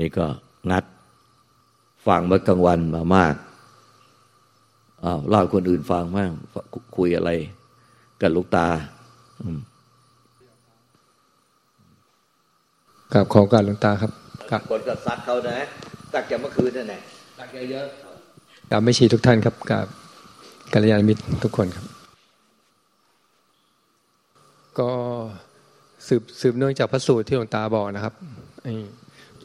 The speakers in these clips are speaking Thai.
นี่ก็นัดฟังเมื่อกลางวันมามากอ้าวเล่าคนอื่นฟังบ้างคุยอะไร กับลูกตากับขอการหลวงตาครับกับคนกับซัดเขานะตักแกเมื่อคืนนั่นแหละตักเยอะกับไม่ชีทุกท่านครับกับกัลยาณมิตรทุกคนครับ ก็สืบสืบเนื่องจากพระสูตรที่หลวงตาบอกนะครับ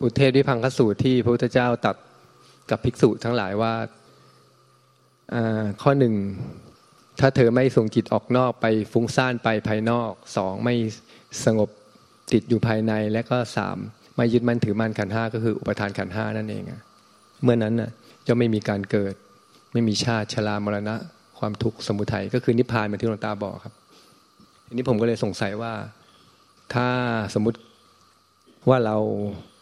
อุเทศวิพังคสูตรที่พระพุทธเจ้าตัดกับภิกษุทั้งหลายว่าข้อหนึ่งถ้าเธอไม่ส่งจิตออกนอกไปฟุ้งซ่านไปภายนอกสองไม่สงบติดอยู่ภายในและก็สามไม่ยึดมั่นถือมั่นขันห้าก็คืออุปทานขันห้านั่นเองเมื่อนั้นน่ะจะไม่มีการเกิด ไม่มีชาติชรามรณะ ความทุกข์สมุทัยก็คือนิพพานเหมือนที่หลวงตาบอกครับทีนี้ผมก็เลยสงสัยว่า ถ้าสมมติ ว่าเรา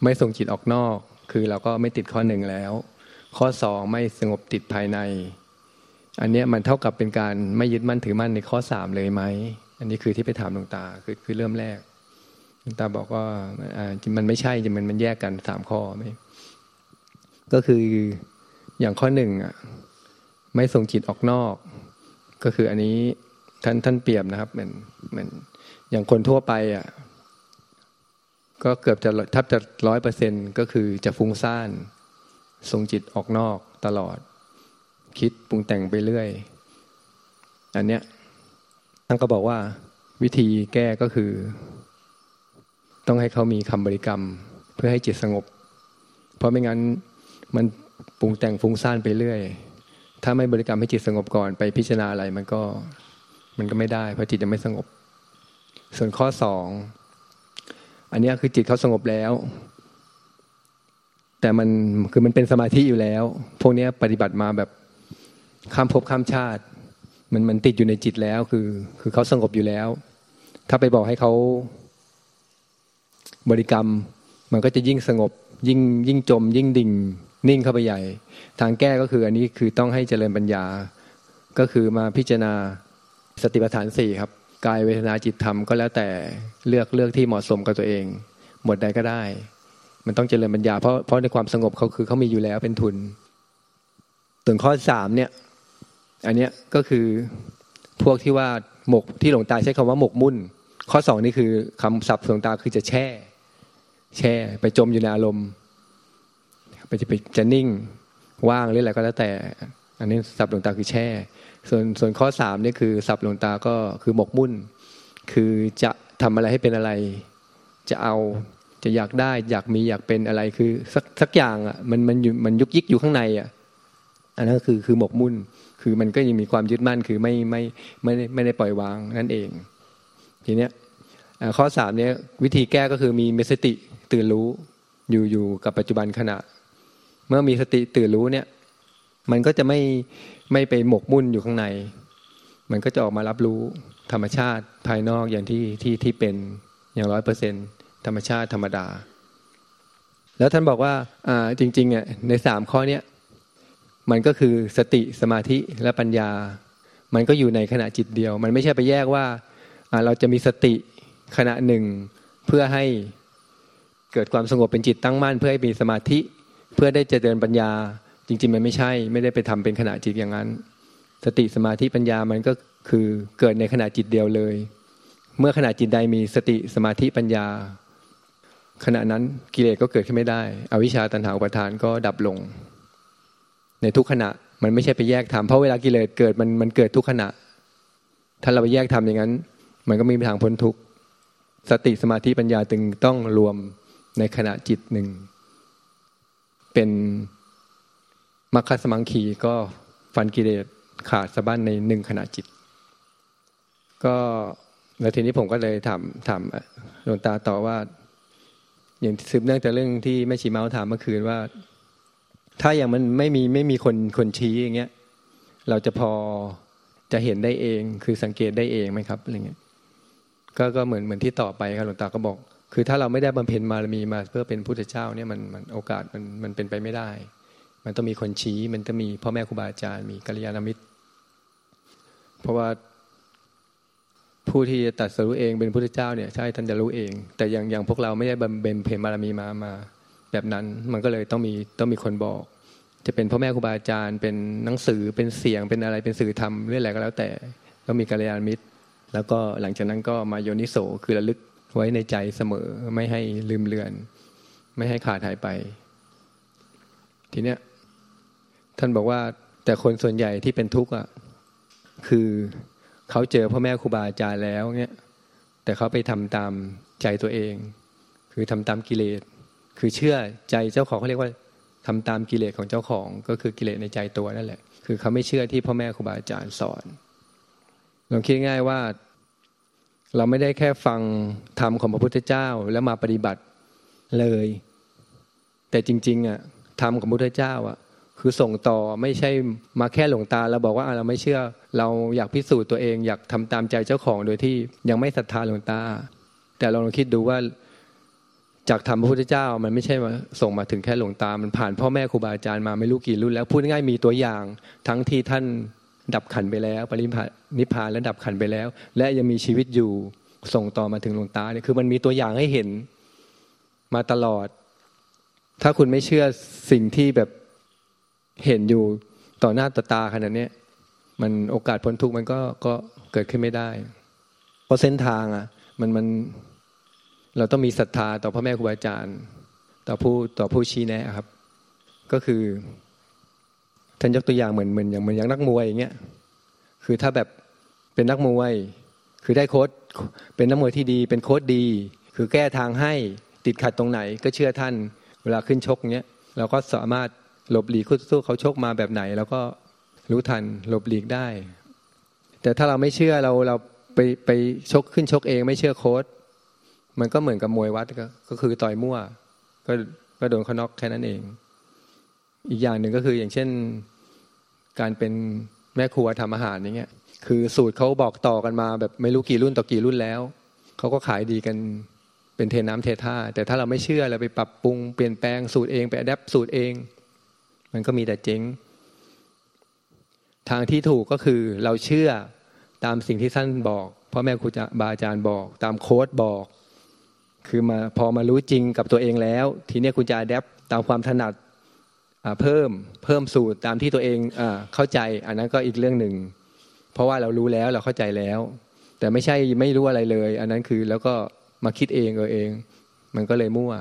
ไม่ส่งจิตออกนอก คือเราก็ไม่ติดข้อหนึ่งแล้ว ข้อสองไม่สงบติดภายใน อันนี้มันเท่ากับเป็นการไม่ยึดมั่นถือมั่นในข้อสามเลยไหม อันนี้คือที่ไปถามหลวงตาคือคือเริ่มแรกหลวงตาบอกว่ามันไม่ใช่มันมันแยกกันสามข้อไหมก็คืออย่างข้อหนึ่งอะไม่ส่งจิตออกนอก ก็คืออันนี้ท่านท่านเปรียบนะครับเหมือนเหมือนอย่างคนทั่วไปอะ ก็เกือบจะถ้าจะร้อยเปอร์เซ็นก็คือจะฟุ้งซ่านส่งจิตออกนอกตลอด คิดปรุงแต่งไปเรื่อย อันเนี้ยท่านก็บอกว่าวิธีแก้ก็คือ ต้องให้เขามีคำบริกรรม เพื่อให้จิตสงบ เพราะไม่งั้นมันปรุงแต่งฟุ้งซ่านไปเรื่อย ถ้าไม่บริกรรมให้จิตสงบก่อนไปพิจารณาอะไรมันก็มันก็ไม่ได้ เพราะจิตยังไม่สงบ ส่วนข้อสอง อันนี้คือจิตเขาสงบแล้ว แต่มันคือมันเป็นสมาธิอยู่แล้ว พวกนี้ปฏิบัติมาแบบข้ามภพข้ามชาติ มันมันติดอยู่ในจิตแล้วคือ คือเขาสงบอยู่แล้ว ถ้าไปบอกให้เขาบริกรรม มันก็จะยิ่งสงบ ยิ่งยิ่งจม ยิ่งดิ่ง นิ่งเข้าไปใหญ่ ทางแก้ก็คืออันนี้คือต้องให้เจริญปัญญา ก็คือมาพิจารณาสติปัฏฐานสี่ครับ กายเวทนาจิตธรรมก็แล้วแต่เลือกเลือกที่เหมาะสมกับตัวเอง หมดใดก็ได้ มันต้องเจริญปัญญาเพราะเพราะในความสงบเขาคือเขามีอยู่แล้วเป็นทุนส่วนข้อสามเนี่ย อันเนี้ยก็คือพวกที่ว่าหมกที่หลวงตาใช้คำว่าหมกมุ่น ข้อสองนี่คือคำศัพท์หลวงตาคือจะแช่ แช่ไปจมอยู่ในอารมณ์ไปจะไปจะนิ่งว่างหรืออะไรก็แล้วแต่ อันนี้ศัพท์หลวงตาคือแช่ ส่วนส่วนข้อสามนี่คือสับหลวงตาก็คือหมกมุ่น คือจะทำอะไรให้เป็นอะไร จะเอาจะอยากได้อยากมีอยากเป็นอะไรคือสักสักอย่างอะมันมันอยู่มันยุกยิกอยู่ข้างในอะอันนั้นก็คือคือหมกมุ่น คือมันก็ยังมีความยึดมั่นคือไม่ไม่ไม่ไม่ได้ปล่อยวางนั่นเอง ทีเนี้ยข้อสามเนี้ยวิธีแก้ก็คือมีเมสติตื่นรู้อยู่อยู่กับปัจจุบันขณะ เมื่อมีสติตื่นรู้เนี่ย มันก็จะไม่ไม่ไปหมกมุ่นอยู่ข้างใน มันก็จะออกมารับรู้ธรรมชาติภายนอกอย่างที่ที่ที่เป็นอย่างร้อยเปอร์เซ็นธรรมชาติธรรมดา แล้วท่านบอกว่าอ่าจริงๆอะในสามข้อเนี้ยมันก็คือสติสมาธิและปัญญา มันก็อยู่ในขณะจิตเดียว มันไม่ใช่ไปแยกว่าเราจะมีสติขณะหนึ่ง เพื่อให้เกิดความสงบเป็นจิตตั้งมั่น เพื่อให้มีสมาธิ เพื่อได้เจริญปัญญา จริง ๆ มันไม่ใช่ ไม่ได้ไปทำเป็นขณะจิตอย่างนั้น สติสมาธิปัญญามันก็คือเกิดในขณะจิตเดียวเลย เมื่อขณะจิตใดมีสติสมาธิปัญญา ขณะนั้นกิเลสก็เกิดขึ้นไม่ได้ อวิชชาตัณหาอุปทานก็ดับลง ในทุกขณะมันไม่ใช่ไปแยกทำเพราะเวลากิเลสเกิดมันมันเกิดทุกขณะ ถ้าเราไปแยกทำอย่างนั้น มันก็ไม่มีทางพ้นทุกสติสมาธิปัญญาจึงต้องรวมในขณะจิตหนึ่ง เป็น มัคคสมังคีก็ฟันกิเลสขาดสะบั้นในหนึ่งขณะจิต ก็แล้วทีนี้ผมก็เลยถามถามหลวงตาต่อว่า อย่างสืบเนื่องจากเรื่องที่แม่ชีเมาส์ถามเมื่อคืนว่า ถ้าอย่างมันไม่มีไม่มีคนคนชี้อย่างเงี้ย เราจะพอจะเห็นได้เอง คือสังเกตได้เองไหมครับอะไรเงี้ยก็ก็เหมือนเหมือนที่ต่อไปครับหลวงตาก็บอก คือถ้าเราไม่ได้บำเพ็ญมารมีมาเพื่อเป็นพุทธเจ้าเนี่ยมันมันโอกาสมันมันเป็นไปไม่ได้ มันต้องมีคนชี้ มันต้องมีพ่อแม่ครูบาอาจารย์มีกัลยาณมิตร เพราะว่าผู้ที่ตัดสรู้เองเป็นพระพุทธเจ้าเนี่ยใช่ท่านจะรู้เอง แต่อย่างอย่างพวกเราไม่ได้บำเพ็ญเพลบารมีมามา แบบนั้นมันก็เลยต้องมีต้องมีคนบอก จะเป็นพ่อแม่ครูบาอาจารย์ เป็นหนังสือเป็นเสียงเป็นอะไรเป็นสื่อธรรมเรื่องอะไรก็แล้วแต่ก็มีกัลยาณมิตร แล้วก็หลังจากนั้นก็มาโยนิโสคือระลึกไว้ในใจเสมอไม่ให้ลืมเลือน ไม่ให้ขาดหายไป ทีเนี้ย ท่านบอกว่าแต่คนส่วนใหญ่ที่เป็นทุกข์อะคือเขาเจอพ่อแม่ครูบาอาจารย์แล้วเนี่ยแต่เขาไปทำตามใจตัวเอง คือทำตามกิเลส คือเชื่อใจเจ้าของเขาเรียกว่าทำตามกิเลสของเจ้าของ ก็คือกิเลสในใจตัวนั่นแหละ คือเขาไม่เชื่อที่พ่อแม่ครูบาอาจารย์สอนลองคิดง่ายว่า เราไม่ได้แค่ฟังธรรมของพระพุทธเจ้าแล้วมาปฏิบัติเลย แต่จริงๆอะธรรมของพระพุทธเจ้าอะ คือส่งต่อไม่ใช่มาแค่หลงตาเราบอกว่าเราไม่เชื่อ เราอยากพิสูจน์ตัวเองอยากทำตามใจเจ้าของโดยที่ยังไม่ศรัทธาหลวงตา แต่เราลองคิดดูว่าจากธรรมพระพุทธเจ้ามันไม่ใช่มาส่งมาถึงแค่หลวงตา มันผ่านพ่อแม่ครูบาอาจารย์มาไม่รู้กี่รุ่นแล้วพูดง่ายมีตัวอย่าง ทั้งที่ท่านดับขันไปแล้ว ปรินิพพานและดับขันไปแล้ว และยังมีชีวิตอยู่ส่งต่อมาถึงหลวงตาเนี่ยคือมันมีตัวอย่างให้เห็นมาตลอด ถ้าคุณไม่เชื่อสิ่งที่แบบ เห็นอยู่ต่อหน้าต่อตาขนาดนี้มันโอกาสพ้นทุกข์มันก็ก็เกิดขึ้นไม่ได้ เพราะเส้นทางอะ มันมันเราต้องมีศรัทธาต่อพ่อแม่ครูบาอาจารย์ ต่อผู้ต่อผู้ชี้แนะครับ ก็คือท่านยกตัวอย่างเหมือนเหมือนอย่างเหมือนอย่างนักมวยอย่างเงี้ยคือถ้าแบบเป็นนักมวย คือได้โค้ดเป็นนักมวยที่ดี เป็นโค้ดดี คือแก้ทางให้ติดขัดตรงไหน ก็เชื่อท่าน เวลาขึ้นชกเงี้ยเราก็สามารถ หลบหลีกคู่สู้เขาชกมาแบบไหนแล้วก็รู้ทันหลบหลีกได้ แต่ถ้าเราไม่เชื่อเราเราไปไปชกขึ้นชกเองไม่เชื่อโค้ดมันก็เหมือนกับมวยวัดก็ก็คือต่อยมั่ว ก็ก็โดนเขาน็อกแค่นั้นเอง อีกอย่างหนึ่งก็คืออย่างเช่นการเป็นแม่ครัวทำอาหารอย่างเงี้ย คือสูตรเขาบอกต่อกันมา แบบไม่รู้กี่รุ่นต่อกี่รุ่นแล้วเขาก็ขายดีกันเป็นเทน้ำเทท่าแต่ถ้าเราไม่เชื่อเราไปปรับปรุงเปลี่ยนแปลงสูตรเองไปอัดแอปสูตรเอง มันก็มีแต่เจ๊ง ทางที่ถูกก็คือเราเชื่อตามสิ่งที่ท่านบอกพ่อแม่ครูบาอาจารย์บอก ตามโค้ดบอก คือมาพอมารู้จริงกับตัวเองแล้ว ทีนี้คุณจะอัดแอปตามความถนัดเพิ่มเพิ่มสูตรตามที่ตัวเองเข้าใจ อันนั้นก็อีกเรื่องหนึ่ง เพราะว่าเรารู้แล้วเราเข้าใจแล้ว แต่ไม่ใช่ไม่รู้อะไรเลย อันนั้นคือแล้วก็มาคิดเองเออเอง มันก็เลยมั่ว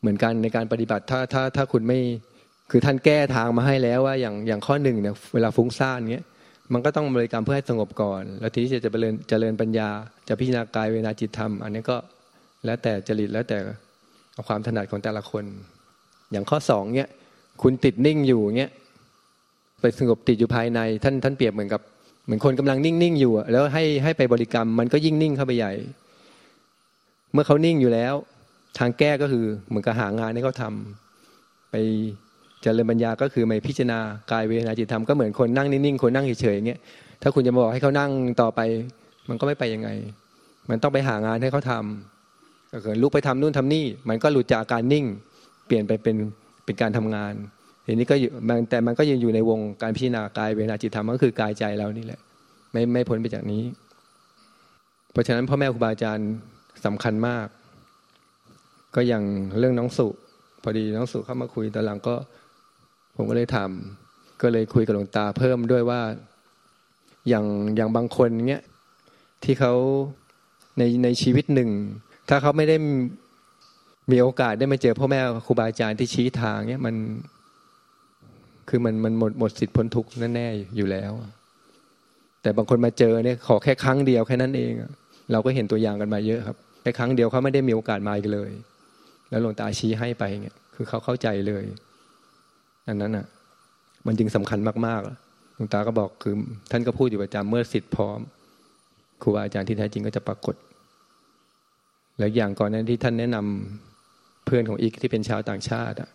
เหมือนกันในการปฏิบัติถ้าถ้าถ้าคุณไม่ คือท่านแก้ทางมาให้แล้วว่าอย่างอย่างข้อหนึ่งเนี่ยเวลาฟุ้งซ่านเงี้ยมันก็ต้องบริกรรมเพื่อให้สงบก่อน แล้วทีนี้จะจะเจริญเจริญปัญญา จะพิจารณากายเวนาจิตธรรม อันนี้ก็แล้วแต่จริตแล้วแต่ความถนัดของแต่ละคน อย่างข้อสองเนี้ยคุณติดนิ่งอยู่เงี้ยไปสงบติดอยู่ภายใน ท่านท่านเปรียบเหมือนกับ เหมือนคนกำลังนิ่งๆอยู่แล้วให้ให้ไปบริกรรมมันก็ยิ่งนิ่งเข้าไปใหญ่ เมื่อเขานิ่งอยู่แล้ว ทางแก้ก็คือเหมือนกับหางานให้เขาทาไป จริญปัญญาก็คือไม่พิจารณากายเวทนาจิตธรรมก็เหมือนคนนั่งนิ่งๆคนนั่งเฉยๆอย่างเงี้ยถ้าคุณจะมาบอกให้เขานั่งต่อไป มันก็ไม่ไปยังไง มันต้องไปหางานให้เขาทำก็คือลุกไปทำนู่นทำนี่ มันก็หลุดจากการนิ่ง เปลี่ยนไปเป็นเป็นการทำงานทีนี้ก็อยู่แต่มันก็ยังอยู่ในวงการพิจารณากายเวทนาจิตธรรมก็คือกายใจเรานี่แหละ ไม่ไม่พ้นไปจากนี้ เพราะฉะนั้นพ่อแม่ครูบาอาจารย์สำคัญมาก ก็อย่างเรื่องน้องสุพอดีน้องสุเข้ามาคุยตอนหลังก็ ผมก็เลยถามก็เลยคุยกับหลวงตาเพิ่มด้วยว่า อย่างอย่างบางคนเนี้ยที่เขาในในชีวิตหนึ่ง ถ้าเขาไม่ได้มีโอกาสได้มาเจอพ่อแม่ครูบาอาจารย์ที่ชี้ทางเนี้ยมันคือมันมันหมดหมดสิทธิ์พ้นทุกข์แน่ๆอยู่แล้ว แต่บางคนมาเจอเนี่ยขอแค่ครั้งเดียวแค่นั้นเอง เราก็เห็นตัวอย่างกันมาเยอะครับแค่ครั้งเดียวเขาไม่ได้มีโอกาสมาอีกเลย แล้วหลวงตาชี้ให้ไปเงี้ยคือเขาเข้าใจเลย อันนั้นอะ มันจึงสำคัญมากๆหลวงตาก็บอกคือ ท่านก็พูดอยู่ประจำเมื่อสิทธิ์พร้อมครูบาอาจารย์ที่แท้จริงก็จะปรากฏ แล้วอย่างก่อนนั้นที่ท่านแนะนำเพื่อนของอีกที่เป็นชาวต่างชาติอะ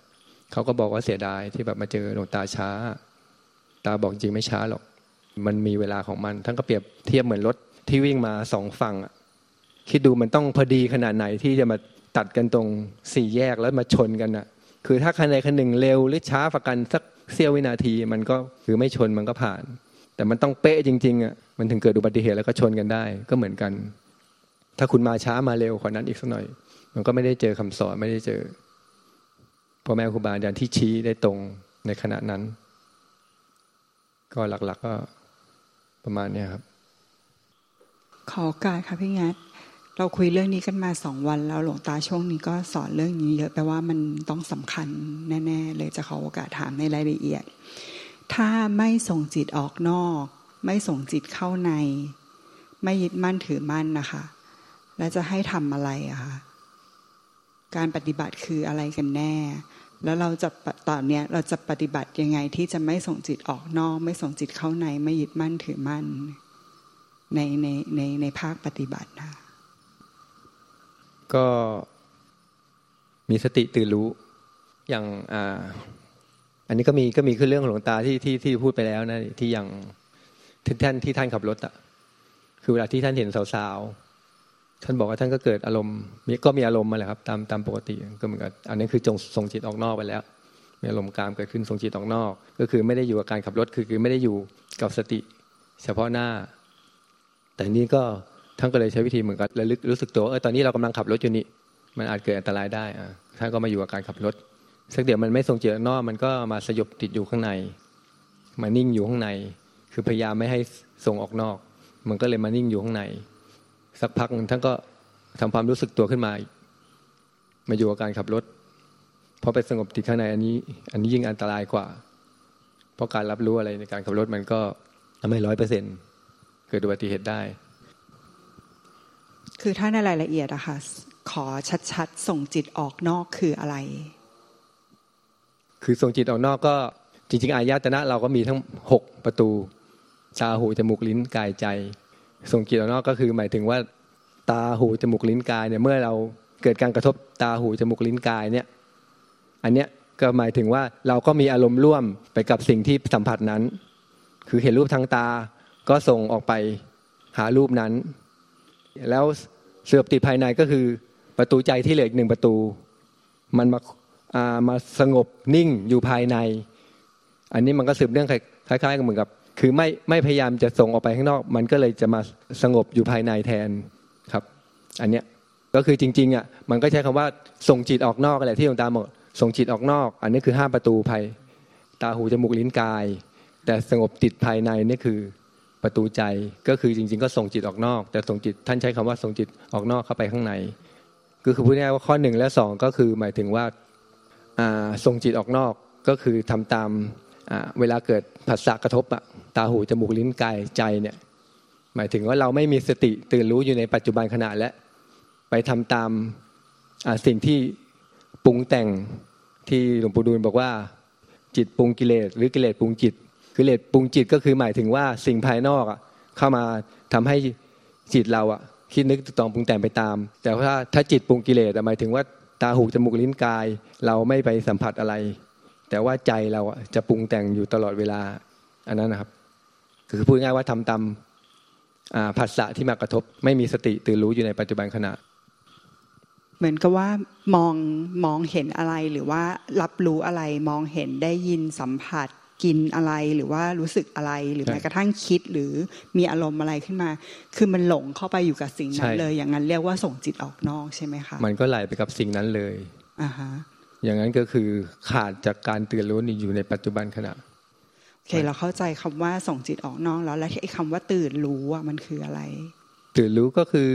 เขาก็บอกว่าเสียดายที่แบบมาเจอหลวงตาช้า ตาบอกจริงไม่ช้าหรอก มันมีเวลาของมัน ท่านก็เปรียบเทียบเหมือนรถที่วิ่งมาสองฝั่งอะคิดดูมันต้องพอดีขนาดไหนที่จะมาตัดกันตรงสี่แยกแล้วมาชนกันอะ คือถ้าคันใดคันหนึ่งเร็วหรือช้าฝักกันสักเสี้ยววินาที มันก็คือไม่ชนมันก็ผ่าน แต่มันต้องเป๊ะจริงๆอะมันถึงเกิดอุบัติเหตุแล้วก็ชนกันได้ ก็เหมือนกัน ถ้าคุณมาช้ามาเร็วกว่านั้นอีกสักหน่อย มันก็ไม่ได้เจอคำสอนไม่ได้เจอพ่อแม่ครูบาอาจารย์ที่ชี้ได้ตรงในขณะนั้น ก็หลักๆกก็ประมาณนี้ครับ ขอการค่ะพี่งัด เราคุยเรื่องนี้กันมาสองวันแล้วหลวงตาช่วงนี้ก็สอนเรื่องนี้เยอะแปลว่ามันต้องสำคัญแน่ๆเลยจะขอโอกาสถามในรายละเอียด ถ้าไม่ส่งจิตออกนอก ไม่ส่งจิตเข้าใน ไม่ยึดมั่นถือมั่นนะคะ แล้วจะให้ทำอะไรอะคะการปฏิบัติคืออะไรกันแน่ แล้วเราจะตอนเนี้ยเราจะปฏิบัติยังไงที่จะไม่ส่งจิตออกนอก ไม่ส่งจิตเข้าใน ไม่ยึดมั่นถือมั่น ในในในในภาคปฏิบัตินะ ก็มีสติตื่นรู้อย่างอ่าอันนี้ก็มีก็มีคือเรื่องหลวงตาที่ที่ที่พูดไปแล้วนะที่อย่างที่ท่านที่ท่านขับรถอะคือเวลาที่ท่านเห็นสาวๆท่านบอกว่าท่านก็เกิดอารมณ์มีก็มีอารมณ์มาแหละครับ ตามตามปกติก็เหมือนกับอันนี้คือจงส่งจิตออกนอกไปแล้วมีอารมณ์กามเกิดขึ้นส่งจิตออกนอก ก็คือไม่ได้อยู่กับการขับรถคือคือไม่ได้อยู่กับสติ เฉพาะหน้า แต่นี้ก็ ท่านก็เลยใช้วิธีเหมือนกับระลึกรู้สึกตัวเออตอนนี้เรากำลังขับรถอยู่นี่มันอาจเกิดอันตรายได้อะท่านก็มาอยู่กับการขับรถสักเดี๋ยวมันไม่ทรงเจิตนอกมันก็มาสยบติดอยู่ข้างในมานิ่งอยู่ข้างใน คือพยายามไม่ให้ส่งออกนอก มันก็เลยมานิ่งอยู่ข้างใน สักพักหนึ่งท่านก็ทำความรู้สึกตัวขึ้นมามาอยู่กับการขับรถพอไปสงบติดข้างในอันนี้ อันนี้ยิ่งอันตรายกว่า เพราะการรับรู้อะไรในการขับรถมันก็ทำให้ร้อยเปอร์เซ็นเกิดอุบัติเหตุได้ คือถ้าในรายละเอียดอะค่ะขอชัดๆ ส่งจิตออกนอกคืออะไร คือส่งจิตออกนอกก็จริง ๆ อายตนะเราก็มีทั้งหกประตูตาหูจมูกลิ้นกายใจ ส่งจิตออกนอกก็คือหมายถึงว่า ตาหูจมูกลิ้นกายเนี่ยเมื่อเราเกิดการกระทบตาหูจมูกลิ้นกายเนี่ย อันเนี้ยก็หมายถึงว่าเราก็มีอารมณ์ร่วมไปกับสิ่งที่สัมผัสนั้น คือเห็นรูปทางตาก็ส่งออกไปหารูปนั้น แล้วเสือบติดภายในก็คือประตูใจที่เหลืออีกหนึ่งประตู มันมามาสงบนิ่งอยู่ภายใน อันนี้มันก็สืบเรื่องคล้ายๆกันเหมือนกับ คือไม่ไม่พยายามจะส่งออกไปข้างนอก มันก็เลยจะมาสงบอยู่ภายในแทนครับ อันเนี้ยก็คือจริงๆอะมันก็ใช้คำว่าส่งจิตออกนอกอะไรที่หลวงตาบอกส่งจิตออกนอก อันนี้คือห้าประตูภายตาหูจมูกลิ้นกาย แต่สงบติดภายในนี่คือ ประตูใจก็คือจริง ๆ ก็ส่งจิตออกนอก แต่ส่งจิตท่านใช้คำว่าส่งจิตออกนอกเข้าไปข้างใน ก็คือพูดง่ายว่าข้อหนึ่งและสองก็คือหมายถึงว่าส่งจิตออกนอกก็คือทำตามเวลาเกิดผัสสะกระทบตาหูจมูกลิ้นกายใจเนี่ยหมายถึงว่าเราไม่มีสติตื่นรู้อยู่ในปัจจุบันขณะและ ไปทำตามสิ่งที่ปรุงแต่งที่หลวงปู่ดูลบอกว่า จิตปรุงกิเลสหรือกิเลสปรุงจิต กิเลสปรุงจิตก็คือหมายถึงว่าสิ่งภายนอกอะเข้ามาทำให้จิตเราอะคิดนึกตองปรุงแต่งไปตาม แต่ถ้าถ้าจิตปรุงกิเลสหมายถึงว่าตาหูจมูกลิ้นกาย เราไม่ไปสัมผัสอะไร แต่ว่าใจเราจะปรุงแต่งอยู่ตลอดเวลา อันนั้นนะครับ คือพูดง่ายว่าทำตามผัสสะที่มากระทบ ไม่มีสติตื่นรู้อยู่ในปัจจุบันขณะ เหมือนกับว่ามองมองเห็นอะไรหรือว่ารับรู้อะไรมองเห็นได้ยินสัมผัส กินอะไรหรือว่ารู้สึกอะไรหรือแม้กระทั่งคิดหรือมีอารมณ์อะไรขึ้นมา คือมันหลงเข้าไปอยู่กับสิ่งนั้นเลย อย่างนั้นเรียกว่าส่งจิตออกนอกใช่ไหมคะมันก็ไหลไปกับสิ่งนั้นเลยอ่าฮะอย่างนั้นก็คือขาดจากการตื่นรู้นี่อยู่ในปัจจุบันขณะโอเค เราเข้าใจคำว่าส่งจิตออกนอกแล้วแล้วไอ้คาว่าตื่นรู้อะมันคืออะไร ตื่นรู้ก็คือ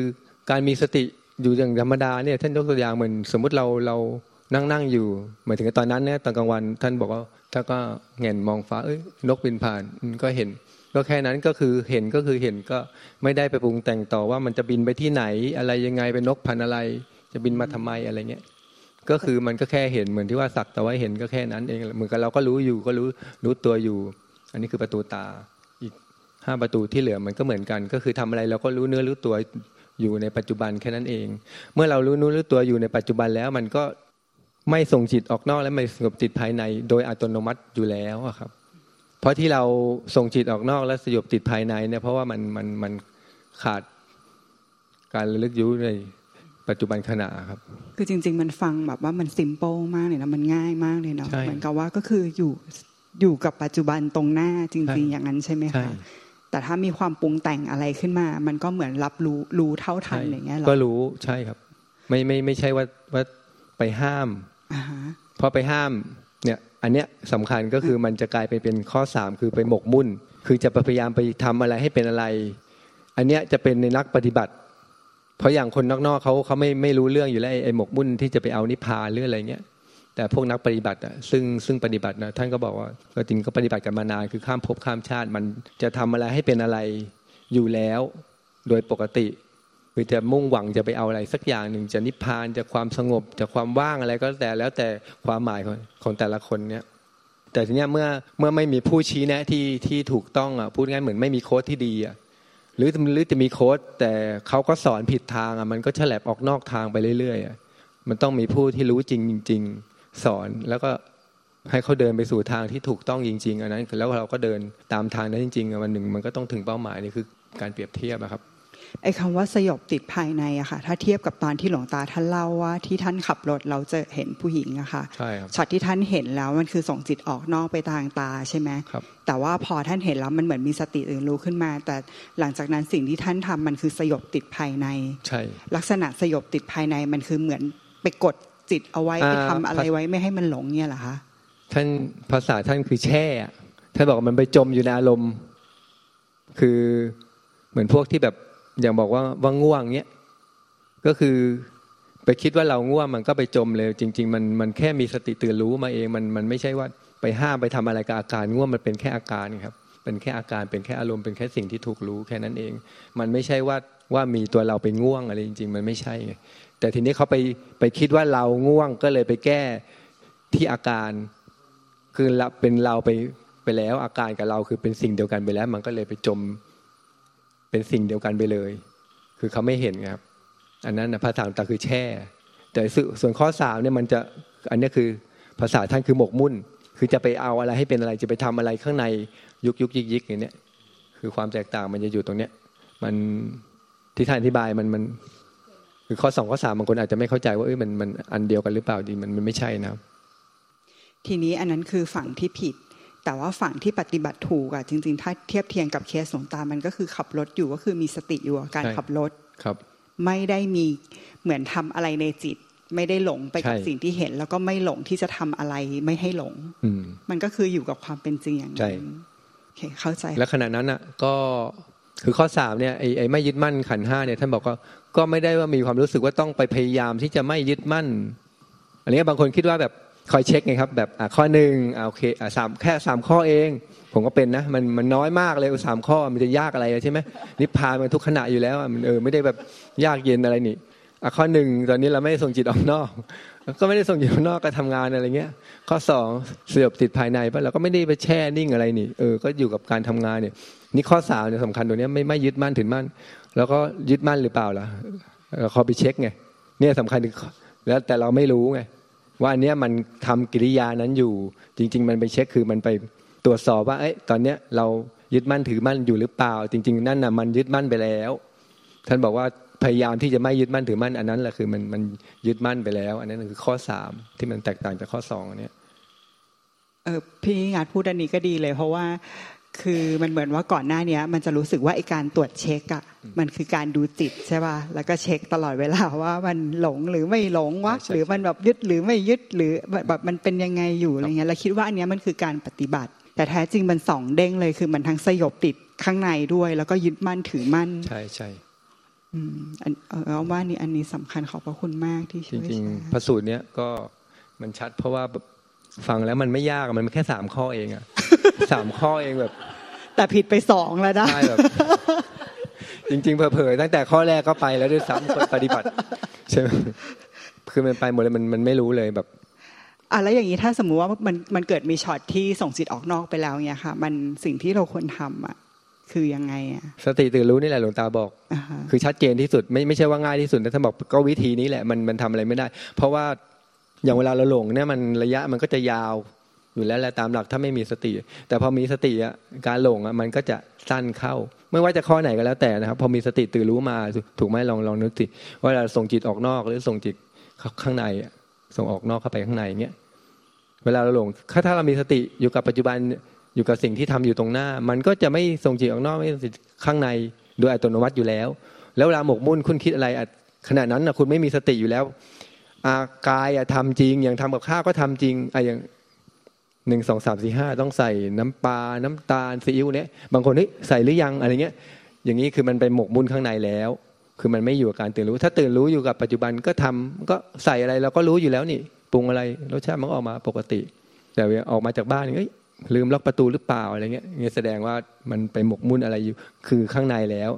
การมีสติอยู่อย่างธรรมดาเนี่ยท่านยกตัวอย่างเหมือนสมมุติเราเรานั่งนั่งอยู่หมายถึงตอนนั้นเนี่ยตอนกลางวันท่านบอกว่า ถ้าก็เห็นมองฟ้า เอ้ยนกบินผ่านก็เห็น ก็แค่นั้นก็คือเห็นก็คือเห็นก็ไม่ได้ไปปรุงแต่งต่อว่ามันจะบินไปที่ไหน อะไรยังไงเป็นนกพันอะไร จะบินมาทำไมอะไรเงี้ยก็คือมันก็แค่เห็นเหมือนที่ว่าสักแต่ว่าเห็นก็แค่นั้นเองเหมือนกับเราก็รู้อยู่ก็รู้รู้ตัวอยู่ อันนี้คือประตูตาอีกห้าประตูที่เหลือมันก็เหมือนกัน ก็คือทำอะไรเราก็รู้เนื้อรู้ตัวอยู่ในปัจจุบันแค่นั้นเอง เมื่อเรารู้เนื้อรู้ตัวอยู่ในปัจจุบันแล้วมันก็ ไม่ส่งจิตออกนอกและไม่สงบจิตภายใน โดยอัตโนมัติอยู่แล้วครับ เพราะที่เราส่งจิตออกนอกและสยบติดภายในเนี่ยเพราะว่ามันมันมันขาดการระลึกรู้ในปัจจุบันขณะครับ คือจริง ๆ มันฟังแบบว่ามันซิมเปิลมากเลยนะมันง่ายมากเลยเนาะเหมือนกับว่าก็คืออยู่อยู่กับปัจจุบันตรงหน้าจริง ๆ อย่างนั้นใช่ไหมคะแต่ถ้ามีความปรุงแต่งอะไรขึ้นมา มันก็เหมือนรับรู้รู้เท่าทันอย่างเงี้ยหรอก็รู้ใช่ครับ ไม่ไม่ไม่ใช่ว่าว่าไปห้ามอ่าฮะเพราะไปห้ามเนี่ยอันเนี้ยสำคัญก็คือมันจะกลายไปเป็นข้อสามคือไปหมกมุ่น คือจะพยายามไปทำอะไรให้เป็นอะไร อันเนี้ยจะเป็นในนักปฏิบัติ เพราะอย่างคนนอกๆเขาเขาไม่ไม่รู้เรื่องอยู่แล้วไอ้ไอ้หมกมุ่นที่จะไปเอานิพพานหรืออะไรเงี้ยแต่พวกนักปฏิบัติอะซึ่งซึ่งปฏิบัตินะท่านก็บอกว่าก็จริงก็ปฏิบัติกันมานานคือข้ามภพข้ามชาติ มันจะทำอะไรให้เป็นอะไรอยู่แล้ว โดยปกติ คือจะมุ่งหวังจะไปเอาอะไรสักอย่างหนึ่งจะนิพพานจะความสงบจะความว่างอะไรก็แต่แล้วแต่ความหมายของของแต่ละคนเนี่ยแต่ทีเนี้ยเมื่อเมื่อไม่มีผู้ชี้แนะที่ที่ถูกต้องอะพูดง่ายเหมือนไม่มีโค้ดที่ดีอะหรือหรือจะมีโค้ดแต่เขาก็สอนผิดทางอะมันก็ฉลับออกนอกทางไปเรื่อยๆอะมันต้องมีผู้ที่รู้จริงจริงสอนแล้วก็ให้เขาเดินไปสู่ทางที่ถูกต้องจริง ๆ อันนั้นแล้วเราก็เดินตามทางนั้นจริงๆวันหนึ่งมันก็ต้องถึงเป้าหมายนี่คือการเปรียบเทียบอะครับ ไอ้คำว่าสยบติดภายในอะค่ะถ้าเทียบกับตอนที่หลวงตาท่านเล่าว่า ที่ท่านขับรถเราจะเห็นผู้หญิงอะค่ะใช่ครับช็อตที่ท่านเห็นแล้วมันคือส่งจิตออกนอกไปทางตาใช่ไหมครับแต่ว่าพอท่านเห็นแล้วมันเหมือนมีสติอื่นรู้ขึ้นมา แต่หลังจากนั้นสิ่งที่ท่านทำมันคือสยบติดภายในใช่ลักษณะสยบติดภายในมันคือเหมือนไปกดจิตเอาไว้อ่าไปทำอะไรไว้ไม่ให้มันหลงเนี่ยเหรอคะท่านภาษาท่านคือแช่อะท่านบอกว่ามันไปจมอยู่ในอารมณ์ คือเหมือนพวกที่แบบ อย่างบอกว่าว่าง่วงเนี้ยก็คือไปคิดว่าเราง่วงมันก็ไปจมเลย จริง ๆ มันมันแค่มีสติตื่นรู้มาเองมันมันไม่ใช่ว่าไปห้ามไปทำอะไรกับอาการง่วงมันเป็นแค่อาการครับ เป็นแค่อาการเป็นแค่อารมณ์เป็นแค่สิ่งที่ถูกรู้แค่นั้นเอง มันไม่ใช่ว่าว่ามีตัวเราไปง่วงอะไรจริง ๆ มันไม่ใช่ไงแต่ทีนี้เขาไปไปคิดว่าเราง่วงก็เลยไปแก้ที่อาการคือเป็นเราไปไปแล้วอาการกับเราคือเป็นสิ่งเดียวกันไปแล้ว มันก็เลยไปจม เป็นสิ่งเดียวกันไปเลย คือเขาไม่เห็นครับ อันนั้นนะภาษาต่างคือแช่ แต่ส่วนข้อสามเนี่ยมันจะอันนี้คือภาษาท่านคือหมกมุ่น คือจะไปเอาอะไรให้เป็นอะไรจะไปทำอะไรข้างในยุกยุกยิกยิกอย่างเนี้ยคือความแตกต่างมันจะอยู่ตรงเนี้ย มันที่ท่านอธิบายมันมัน คือข้อสองข้อสามบางคนอาจจะไม่เข้าใจว่าเอ้ยมันมันอันเดียวกันหรือเปล่าจริงมันมันไม่ใช่นะครับทีนี้อันนั้นคือฝั่งที่ผิด แต่ว่าฝั่งที่ปฏิบัติถูกอะจริง ๆ ถ้าเทียบเทียงกับเคสหลวงตามันก็คือขับรถอยู่ก็คือมีสติอยู่กับการใช่ขับรถครับ ไม่ได้มีเหมือนทำอะไรในจิต ไม่ได้หลงไปกับใช่สิ่งที่เห็น แล้วก็ไม่หลงที่จะทำอะไรไม่ให้หลงอืมมันก็คืออยู่กับความเป็นจริงอย่างใช่นั้นโอเคเข้าใจ และขณะนั้นอะก็คือข้อสามเนี่ยไอ้ไอ้ไม่ยึดมั่นขันธ์ห้าเนี่ยท่านบอกว่าก็ไม่ได้ว่ามีความรู้สึกว่าต้องไปพยายามที่จะไม่ยึดมั่น อันนี้บางคนคิดว่าแบบ คอยเช็คไงครับ แบบอะข้อหนึ่งอะโอเคอสามแค่สามข้อเอง ผมก็เป็นนะ มันมันน้อยมากเลยสามข้อมันจะยากอะไรใช่ไหมนิพพานมันทุกขณะอยู่แล้วมันเออไม่ได้แบบยากเย็นอะไรนี่อะข้อหนึ่งตอนนี้เราไม่ได้ส่งจิตออกนอก ก็ไม่ได้ส่งจิตออกนอกก็ทำงานอะไรเงี้ย ข้อสองสยบติดภายในปะเราก็ไม่ได้ไปแช่นิ่งอะไรนี่เออก็อยู่กับการทำงานเนี่ย นี่ข้อสามเนี่ยสำคัญตัวเนี้ไม่ไม่ยึดมั่นถือมั่น แล้วก็ยึดมั่นหรือเปล่าล่ะเราขอไปเช็คไงเนี่ยสำคัญแล้วแต่เราไม่รู้ไง ว่าอันเนี้ยมันทำกิริยานั้นอยู่ จริง ๆ มันไปเช็คคือมันไปตรวจสอบว่าเอ้ยตอนเนี้ยเรายึดมั่นถือมั่นอยู่หรือเปล่า จริง ๆ นั่นน่ะมันยึดมั่นไปแล้ว ท่านบอกว่าพยายามที่จะไม่ยึดมั่นถือมั่นอันนั้นแหละคือมันมันยึดมั่นไปแล้ว อันนั้นคือข้อสามที่มันแตกต่างจากข้อสองอันเนี้ยเออพี่งาดพูดอันนี้ก็ดีเลย เพราะว่า คือมันเหมือนว่าก่อนหน้าเนี้ยมันจะรู้สึกว่าไอการตรวจเช็คอะมันคือการดูจิตใช่ป่ะแล้วก็เช็คตลอดเวลาว่ามันหลงหรือไม่หลงวะใช่ใช่หรือมันแบบยึดหรือไม่ยึดหรือแบบแบบมันเป็นยังไงอยู่อะไรเงี้ยแล้วคิดว่าอันเนี้ยมันคือการปฏิบัติ แต่แท้จริงมันสองเด้งเลยคือมันทั้งสยบติดข้างในด้วย แล้วก็ยึดมั่นถือมั่น ใช่ใช่อืมอันเออเอาว่านี่อันนี้สำคัญขอบพระคุณมากที่จช่วยริงแชๆพร์ระสูตรเนี้ยก็มันชัดเพราะว่าแบบฟังแล้วมันไม่ยากอะมันแค่สามข้อเองอะ สามข้อเองแบบ แต่ผิดไปสองแล้วนะใช่แบบจริง ๆ เผลอๆตั้งแต่ข้อแรกก็ไปแล้วด้วยซ้ำคนปฏิบัติใช่ไหมคือมันไปหมดเลยมันมันไม่รู้เลยแบบอะแล้วอย่างนี้ถ้าสมมุติว่ามันมันเกิดมีช็อตที่ส่งจิตออกนอกไปแล้วเนี่ยค่ะ มันสิ่งที่เราควรทำอะคือยังไงอะสติตื่นรู้นี่แหละหลวงตาบอกอ่าฮะคือชัดเจนที่สุดไม่ไม่ใช่ว่าง่ายที่สุดนะท่านบอกก็วิธีนี้แหละมันมันทำอะไรไม่ได้ เพราะว่าอย่างเวลาเราหลงเนี่ยมันระยะมันก็จะยาว อยู่แล้วแหละตามหลักถ้าไม่มีสติ แต่พอมีสติอะการหลงอะมันก็จะสั้นเข้า ไม่ว่าจะข้อไหนก็แล้วแต่นะครับ พอมีสติตื่นรู้มาถูกไหมลองลองนึกสิว่าเราส่งจิตออกนอกหรือส่งจิตข้างในส่งออกนอกเข้าไปข้างในเงี้ยเวลาเราหลงถ้าถ้าเรามีสติอยู่กับปัจจุบันอยู่กับสิ่งที่ทำอยู่ตรงหน้า มันก็จะไม่ส่งจิตออกนอกไม่ส่งจิตข้างในโดยอัตโนมัติอยู่แล้ว แล้วเวลาหมกมุ่นคุณคิดอะไรขณะนั้นนะคุณไม่มีสติอยู่แล้วอากายอะทำจริง อย่างทำกับข้าวก็ทำจริงอะอย่าง หนึ่งสองสามสี่ห้าต้องใส่น้ำปลาน้ำตาลซีอิ๊วเนี้ยบางคนเฮ้ยใส่หรือยังอะไรเงี้ย อย่างนี้คือมันไปหมกมุ่นข้างในแล้ว คือมันไม่อยู่กับการตื่นรู้ ถ้าตื่นรู้อยู่กับปัจจุบันก็ทำก็ใส่อะไรเราก็รู้อยู่แล้วนี่ปรุงอะไรรสชาติมันออกมาปกติ แต่ออกมาจากบ้านเฮ้ยลืมล็อกประตูหรือเปล่าอะไรเงี้ยเนี่ยแสดงว่ามันไปหมกมุ่นอะไรอยู่คือข้างในแล้ว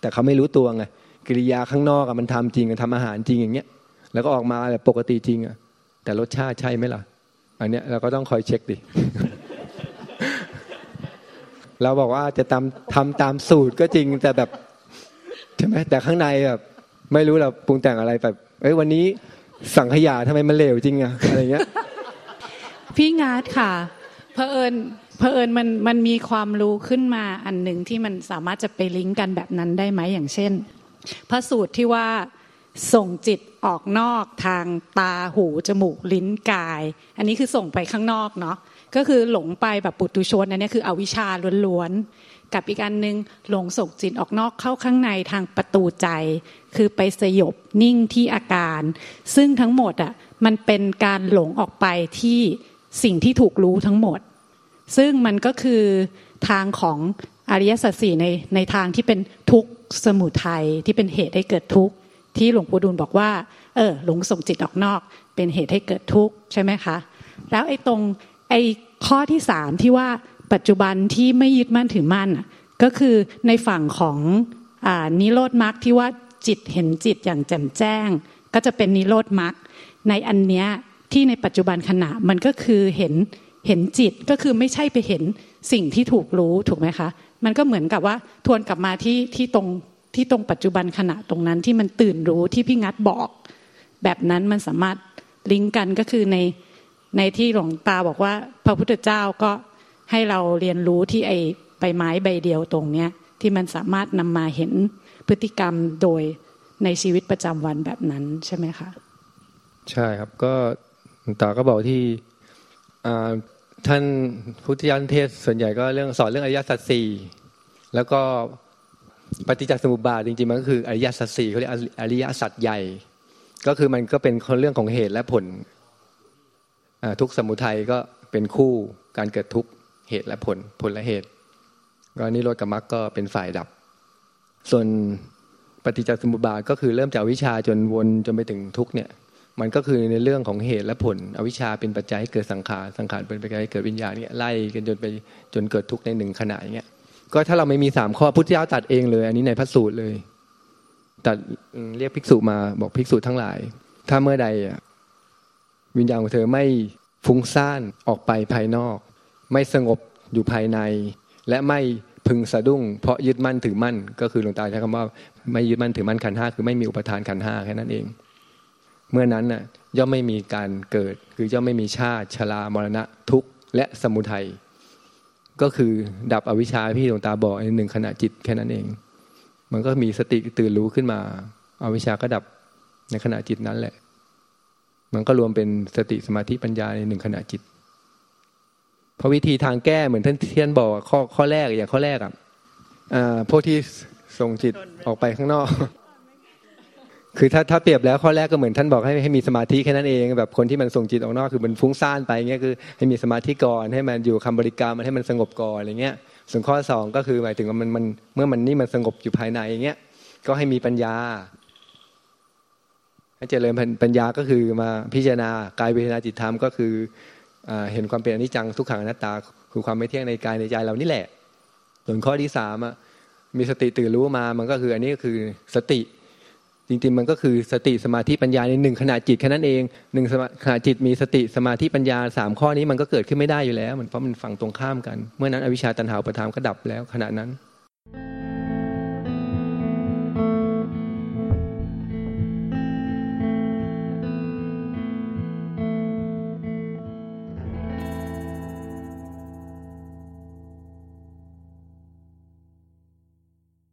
แต่เขาไม่รู้ตัวไงกิริยาข้างนอกอะมันทำจริงทำอาหารจริงอย่างเงี้ย แล้วก็ออกมาแบบปกติจริงอะแต่รสชาติใช่ไหมล่ะ อันเนี้ยเราก็ต้องคอยเช็คดิเราบอกว่าจะทำทำตามสูตรก็จริงแต่แบบใช่ไหมแต่ข้างในแบบ ไม่รู้เราปรุงแต่งอะไรแบบเอ้ยวันนี้สังขยาทำไมมันเหลวจริงอะอะไรเงี้ย พี่งาดค่ะเพอเอิญเพอเอิญมันมันมีความรู้ขึ้นมาอันหนึ่งที่มันสามารถจะไปลิงก์กันแบบนั้นได้ไหมอย่างเช่นพระสูตรที่ว่า ส่งจิตออกนอกทางตาหูจมูกลิ้นกาย อันนี้คือส่งไปข้างนอกเนาะก็คือหลงไปแบบปุตุชนอันนี้คืออวิชชาล้วนๆกับอีกอันนึงหลงส่งจิตออกนอกเข้าข้างในทางประตูใจ คือไปสยบนิ่งที่อาการ ซึ่งทั้งหมดอะมันเป็นการหลงออกไปที่สิ่งที่ถูกรู้ทั้งหมด ซึ่งมันก็คือทางของอริยสัจสี่ในในทางที่เป็นทุกข์สมุทัยที่เป็นเหตุให้เกิดทุกข์ ที่หลวงปู่ดูลบอกว่า เออ หลงส่งจิตออกนอก เป็นเหตุให้เกิดทุกข์ใช่ไหมคะ แล้วไอ้ตรงไอ้ข้อที่สามที่ว่าปัจจุบันที่ไม่ยึดมั่นถือมั่นก็คือในฝั่งของอนิโรธมรรคที่ว่าจิตเห็นจิตอย่างแจ่มแจ้ง ก็จะเป็นนิโรธมรรคในอันเนี้ยที่ในปัจจุบันขณะมันก็คือเห็นเห็นจิตก็คือไม่ใช่ไปเห็นสิ่งที่ถูกรู้ถูกไหมคะ มันก็เหมือนกับว่าทวนกลับมาที่ที่ตรง ที่ตรงปัจจุบันขณะตรงนั้นที่มันตื่นรู้ที่พี่งัดบอก แบบนั้นมันสามารถลิงก์กันก็คือในในที่หลวงตาบอกว่า พระพุทธเจ้าก็ให้เราเรียนรู้ที่ไอใบไม้ใบเดียวตรงเนี้ยที่มันสามารถนำมาเห็นพฤติกรรมโดยในชีวิตประจำวันแบบนั้นใช่ไหมคะใช่ครับก็ตาก็บอกที่ท่านพุทธยานเทศส่วนใหญ่ก็เรื่องสอนเรื่องอริยสัจสี่แล้วก็ ปฏิจจสมุปบาทจริงๆมันก็คืออริยสัจสี่เขาเรียกอริยสัจใหญ่ ก็คือมันก็เป็นเรื่องของเหตุและผลทุกสมุทัยก็เป็นคู่การเกิดทุกเหตุและผลผลและเหตุก็นิโรธกับมรรคก็เป็นฝ่ายดับ ส่วนปฏิจจสมุปบาทก็คือเริ่มจากวิชาจนวนจนไปถึงทุกเนี่ย มันก็คือในเรื่องของเหตุและผล อวิชชาเป็นปัจจัยให้เกิดสังขารสังขารเป็นปัจจัยให้เกิดวิญญาณเนี่ยไล่กันจนไปจนเกิดทุกข์ในหนึ่งขณะอย่างเงี้ย ก็ถ้าเราไม่มีสามข้อพุทธเจ้าตัดเองเลย อันนี้ในพระสูตรเลยตัดเรียกภิกษุมาบอกภิกษุทั้งหลาย ถ้าเมื่อใดวิญญาณของเธอไม่ฟุ้งซ่านออกไปภายนอก ไม่สงบอยู่ภายใน และไม่พึงสะดุ้ง เพราะยึดมั่นถือมั่น ก็คือหลวงตาใช้คำว่าไม่ยึดมั่นถือมั่นขันห้าคือไม่มีอุปทานขันห้าแค่นั้นเอง เมื่อนั้นน่ะย่อมไม่มีการเกิด คือย่อมไม่มีชาติชรามรณะทุกข์และสมุทัย ก็คือดับอวิชชาพี่หลวงตาบอกในหนึ่งขณะจิตแค่นั้นเอง มันก็มีสติตื่นรู้ขึ้นมาอวิชชาก็ดับในขณะจิตนั้นแหละ มันก็รวมเป็นสติสมาธิปัญญาในหนึ่งขณะจิตเพราะวิธีทางแก้เหมือนท่านเทียนบอกข้อข้อแรกอย่างข้อแรกอะพวกที่ส่งจิตออกไปข้างนอก คือถ้าถ้าเปรียบแล้วข้อแรกก็เหมือนท่านบอกให้ให้มีสมาธิแค่นั้นเองแบบคนที่มันส่งจิตออกนอกคือมันฟุ้งซ่านไปเงี้ยคือให้มีสมาธิก่อนให้มันอยู่คำบริกรรมมันให้มันสงบก่อนอะไรเงี้ยส่วนข้อสองก็คือหมายถึงว่ามันมันเมื่อมันนี่มันสงบอยู่ภายในอย่างเงี้ยก็ให้มีปัญญาให้เจริญปัญญาก็คือมาพิจารณากายเวทนาจิตธรรมก็คือเห็นความเป็นอนิจจังทุกขังอนัตตาคือความไม่เที่ยงในกายในใจเรานี่แหละ ส่วนข้อที่สามมีสติตื่นรู้มามันก็คืออันนี้ก็คือสติ จริงๆมันก็คือสติสมาธิปัญญาในหนึ่งขณะจิตแค่นั้นเองหนึ่งขณะจิตมีสติสมาธิปัญญาสามข้อนี้มันก็เกิดขึ้นไม่ได้อยู่แล้วมันเพราะมันฝั่งตรงข้ามกัน เมื่อนั้นอวิชชาตันหาประทามก็ดับแล้วขณะนั้น